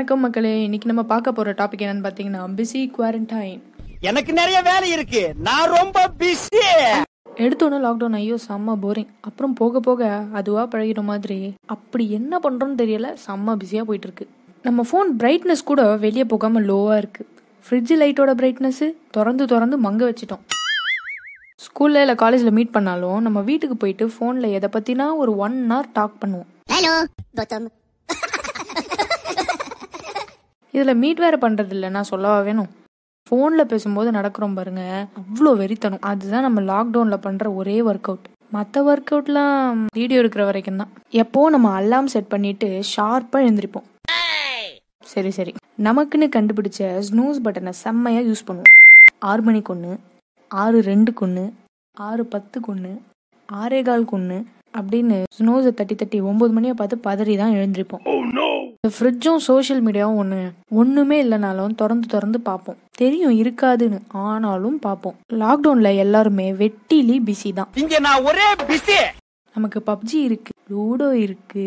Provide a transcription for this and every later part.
வணக்கம் மக்களே. இன்னைக்கு நம்ம பார்க்க போற டாபிக் என்னன்னு பார்த்தீங்கன்னா பிஸி குவாரண்டைன் எனக்கு நிறைய வேலை இருக்கு. நான் ரொம்ப பிஸி எடுத்தோன்னே லாக்டவுன் ஐயோ செம்ம போரிங் அப்புறம் போக போக அதுவா பழகிற மாதிரி. அப்படி என்ன பண்றோம்னு தெரியல செம்ம பிஸியா போயிட்டு இருக்கு நம்ம ஃபோன் பிரைட்னஸ் கூட வெளியே போகாம லோவா இருக்கு. ஃப்ரிட்ஜ் லைட்டோட பிரைட்னஸ் திறந்து திறந்து மங்க வச்சிட்டோம். ஸ்கூல்ல இல்லை காலேஜில் மீட் பண்ணாலும் நம்ம வீட்டுக்கு போயிட்டு ஃபோனில் எதை பற்றினா ஒரு ஒன் hour டாக் பண்ணுவோம். இதில் மீட் வேற பண்ணுறது இல்லை நான் சொல்லவா வேணும்? ஃபோனில் பேசும்போது நடக்கிறோம் பாருங்க அவ்வளோ வெறித்தனம். அதுதான் நம்ம லாக்டவுனில் பண்ணுற ஒரே ஒர்க் அவுட் மற்ற ஒர்க் அவுட்லாம் வீடியோ இருக்கிற வரைக்கும் தான். எப்போ நம்ம அலாம் செட் பண்ணிட்டு ஷார்ப்பாக எழுந்திருப்போம். சரி சரி. நமக்குன்னு கண்டுபிடிச்ச ஸ்னூஸ் பட்டனை செம்மையாக யூஸ் பண்ணுவோம். ஆறு மணிக்கு ஒன்று ஆறு ரெண்டுக்கு ஒன்று ஆறு பத்துக்கு ஒன்று ஆறே காலுக்கு ஒன்று அப்படின்னு ஸ்னோஸை தட்டி தட்டி ஒம்பது மணியை பார்த்து பதறி தான் எழுந்திருப்போம் oh, இந்த ஃப்ரிட்ஜும் சோஷியல் மீடியாவும் ஒன்று ஒன்றுமே இல்லைனாலும் திறந்து திறந்து பார்ப்போம். தெரியும் இருக்காதுன்னு. ஆனாலும் பார்ப்போம். லாக்டவுனில் எல்லாருமே வெட்டிலி பிஸி தான். இங்க நான் ஒரே பிஸி நமக்கு பப்ஜி இருக்கு லூடோ இருக்கு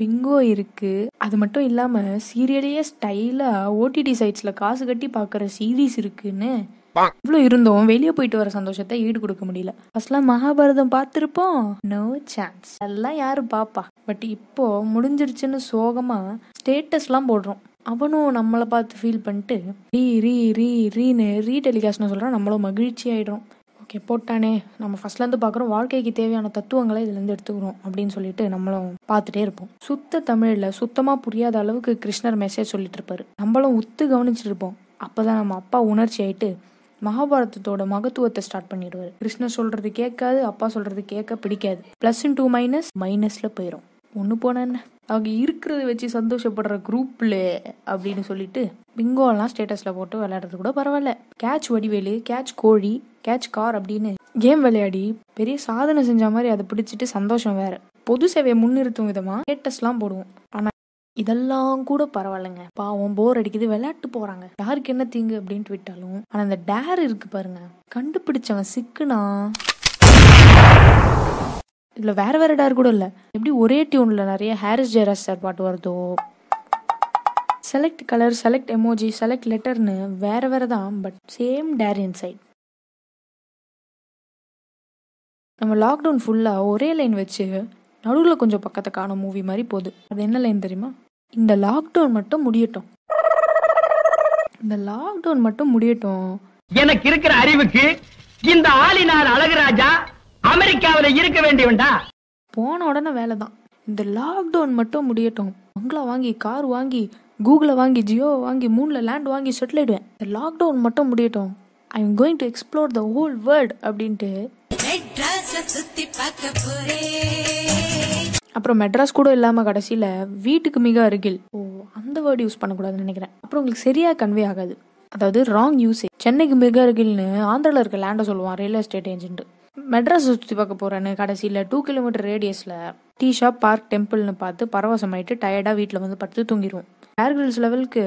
பிங்கோ இருக்கு. அது மட்டும் இல்லாம சீரியலையே ஸ்டைலா ஓடிடி சைட்ஸ்ல காசு கட்டி பார்க்குற சீரீஸ் இருக்குன்னு இவ்வளோ இருந்தோம் வெளியே போயிட்டு வர சந்தோஷத்தை ஈடு கொடுக்க முடியல. ஃபர்ஸ்ட்லாம் மகாபாரதம் பார்த்துருப்போம். நோ சான்ஸ் எல்லாம் யாரு பாப்பா? பட் இப்போ முடிஞ்சிருச்சுன்னு சோகமா ஸ்டேட்டஸ்லாம் போடுறோம். அவனும் நம்மளை பார்த்து ஃபீல் பண்ணிட்டு ரீ ரீ ரீ ரீன்னு ரீ டெலிகாஸ்ட்னு சொல்கிறான் நம்மளும் மகிழ்ச்சி ஆயிடும் ஓகே போட்டானே. நம்ம ஃபர்ஸ்ட்லேருந்து பார்க்குறோம் வாழ்க்கைக்கு தேவையான தத்துவங்களை இதுலேருந்து எடுத்துக்கிறோம் அப்படின்னு சொல்லிட்டு நம்மளும் பார்த்துட்டே இருப்போம். சுத்த தமிழில் சுத்தமாக புரியாத அளவுக்கு கிருஷ்ணர் மெசேஜ் சொல்லிட்டு இருப்பாரு. நம்மளும் உத்து கவனிச்சிட்டு இருப்போம். அப்பதான் நம்ம அப்பா உணர்ச்சி ஆயிட்டு மகாபாரதத்தோட மகத்துவத்தை ஸ்டார்ட் பண்ணிடுவார். கிருஷ்ணர் சொல்றது கேட்காது அப்பா சொல்றது கேட்க பிடிக்காது. பிளஸ் டூ மைனஸ் மைனஸ்ல போயிடும் ஒன்று போன அவங்க இருக்கிறத வச்சு சந்தோஷப்படுற குரூப்ல அப்படின்னு சொல்லிட்டு பிங்கோலாம் ஸ்டேட்டஸ்ல போட்டு விளையாடுறது கூட பரவாயில்ல. கேட்ச் வடிவேலு கேட்ச் கோழி கேட்ச் கார் அப்படின்னு கேம் விளையாடி பெரிய சாதனை செஞ்ச மாதிரி அதை பிடிச்சிட்டு சந்தோஷம் வேற. பொது சேவையை முன்னிறுத்தும் விதமா ஸ்டேட்டஸ்லாம் போடுவோம். ஆனா இதெல்லாம் கூட பரவாயில்லைங்க. பாவம் போர் அடிக்குது விளையாட்டு போறாங்க. யாருக்கு என்ன தீங்கு அப்படின்ட்டு விட்டாலும் ஆனா அந்த டேர் இருக்கு பாருங்க. கண்டுபிடிச்சவன் சிக்குனா? இதுல வேற வேற டேர் கூட இல்ல. எப்படி ஒரே டியூன்ல நிறைய ஹாரிஸ் ஜெயராஜ் சார் பாட்டு வருதோ? Select colour select emoji select லெட்டர்னு வேற வேற தான் பட் சேம் டேர் இன்சைட் நம்ம லாக்டவுன் ஃபுல்லாக ஒரே லைன் வச்சு நடுவில் கொஞ்சம் பக்கத்தை காணும் மூவி மாதிரி போகுது. அது என்ன லைன் தெரியுமா? இந்த லாக்டவுன் மட்டும் முடியட்டும். இந்த லாக்டவுன் மட்டும் முடியட்டும். எனக்கு இருக்கிற அறிவுக்கு இந்த ஆளினார் அழகுராஜா அமெரிக்காவில இருக்க வேண்டியவன்டா? போன உடனே வேலை தான் இந்த லாக்டவுன் மட்டும் முடியட்டும். பங்களா வாங்கி கார் வாங்கி கூகுளை வாங்கி ஜியோ வாங்கி மூணில் லேண்ட் வாங்கி செட்டில் ஆயிடுவேன். இந்த லாக்டவுன் மட்டும் முடியட்டும். I am going to explore the whole world அப்படின்ட்டு. சுத்தி பார்க்க போறேன். அப்புறம் மெட்ராஸ் கூட இல்லாமல் கடைசியில் வீட்டுக்கு மிக அருகில். ஓ அந்த வேர்டு யூஸ் பண்ணக்கூடாதுன்னு நினைக்கிறேன். அப்புறம் உங்களுக்கு சரியாக கன்வே ஆகாது. அதாவது ராங் யூஸேஜ் சென்னைக்கு மிக அருகில்னு ஆந்திராவில் இருக்க லேண்டை சொல்லுவான் ரியல் எஸ்டேட் ஏஜென்ட் மெட்ராஸ் சுற்றி பார்க்க போகிறேன்னு கடைசியில் டூ கிலோமீட்டர் ரேடியஸில் டீ ஷாப் பார்க் டெம்பிள்னு பார்த்து பரவசமாயிட்டு டயர்டாக வீட்டில் வந்து படுத்து தூங்கிடுவோம் ஏர் கிரில்ஸ் லெவலுக்கு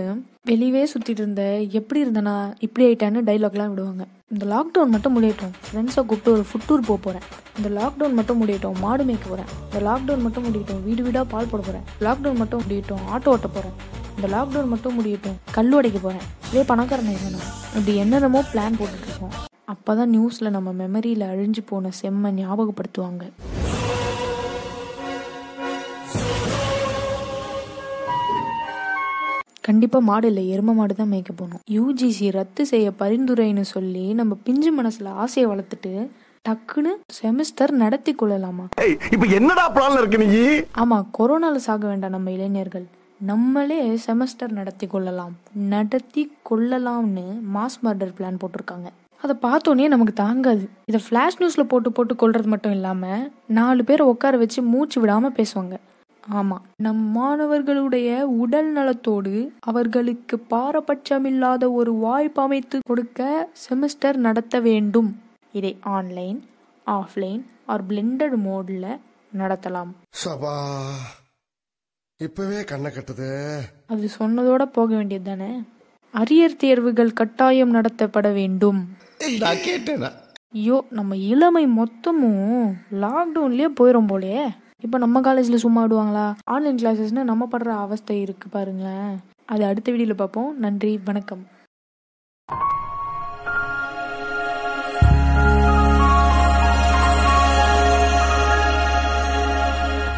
வெளியவே சுற்றிட்டு இருந்த எப்படி இருந்தனா இப்படி ஆயிட்டான்னு டைலாக்லாம் விடுவாங்க. இந்த லாக்டவுன் மட்டும் முடியட்டும். ஃப்ரெண்ட்ஸை கூப்பிட்டு ஒரு ஃபுட் டூர் போக போகிறேன் இந்த லாக்டவுன் மட்டும் முடியட்டும் மாடு மேய்க்க போகிறேன் இந்த லாக்டவுன் மட்டும் முடியட்டும் வீடு வீடாக பால் போட போகிறேன் லாக்டவுன் மட்டும் முடியட்டும் ஆட்டோ ஓட்ட போகிறேன் இந்த லாக்டவுன் மட்டும் முடியட்டும் கல் உடைக்க போகிறேன் இதே பணக்காரன் வேணும் இப்படி என்னென்னமோ பிளான் போட்டுட்ருக்கோம் அப்போ தான் நியூஸில் நம்ம மெமரியில் அழிஞ்சு போன செம்ம ஞாபகப்படுத்துவாங்க. கண்டிப்பாக மாடு இல்லை எரும மாடு தான் மேய்க்க போகணும். யூஜிசி ரத்து செய்ய பரிந்துரைன்னு சொல்லி நம்ம பிஞ்சு மனசில் ஆசையை வளர்த்துட்டு டக்குன்னு செமஸ்டர் நடத்தி கொள்ளலாமா? இப்ப என்னடா பிளான்ல இருக்கு நீ? ஆமாம் கொரோனால சாக வேண்டாம் நம்ம இளைஞர்கள். நம்மளே செமஸ்டர் நடத்தி கொள்ளலாம். நடத்தி கொள்ளலாம்னு மாஸ் மர்டர் பிளான் போட்டிருக்காங்க. அதை பார்த்தோன்னே நமக்கு தாங்காது. இதை ஃப்ளாஷ் நியூஸில் போட்டு போட்டு கொள்றது மட்டும் இல்லாமல் நாலு பேரை உட்கார வச்சு மூச்சு விடாமல் பேசுவாங்க. ஆமாம் நம் மாணவர்களுடைய உடல் நலத்தோடு அவர்களுக்கு பாரபட்சமில்லாத ஒரு வாய்ப்பு அமைத்து கொடுக்க செமஸ்டர் நடத்த வேண்டும். இதை ஆன்லைன் ஆஃப்லைன் ஆர் பிளெண்டட் மோடில் நடத்தலாம். சபா இப்பவே கண்ணை கட்டுது. அது சொன்னதோட போக வேண்டியது தானே? அரியர் தேர்வுகள் கட்டாயம் நடத்தப்பட வேண்டும். நான் கேட்டேனா? ஐயோ நம்ம இளமை மொத்தமும் லாக்டவுன்லயே போயிடும் போலயே. இப்போ நம்ம காலேஜில் சும்மா விடுவாங்களா? ஆன்லைன் கிளாஸஸ்னு நம்ம படுற அவஸ்தை இருக்கு பாருங்களேன். அது அடுத்த வீடியோவில் பார்ப்போம். நன்றி வணக்கம்.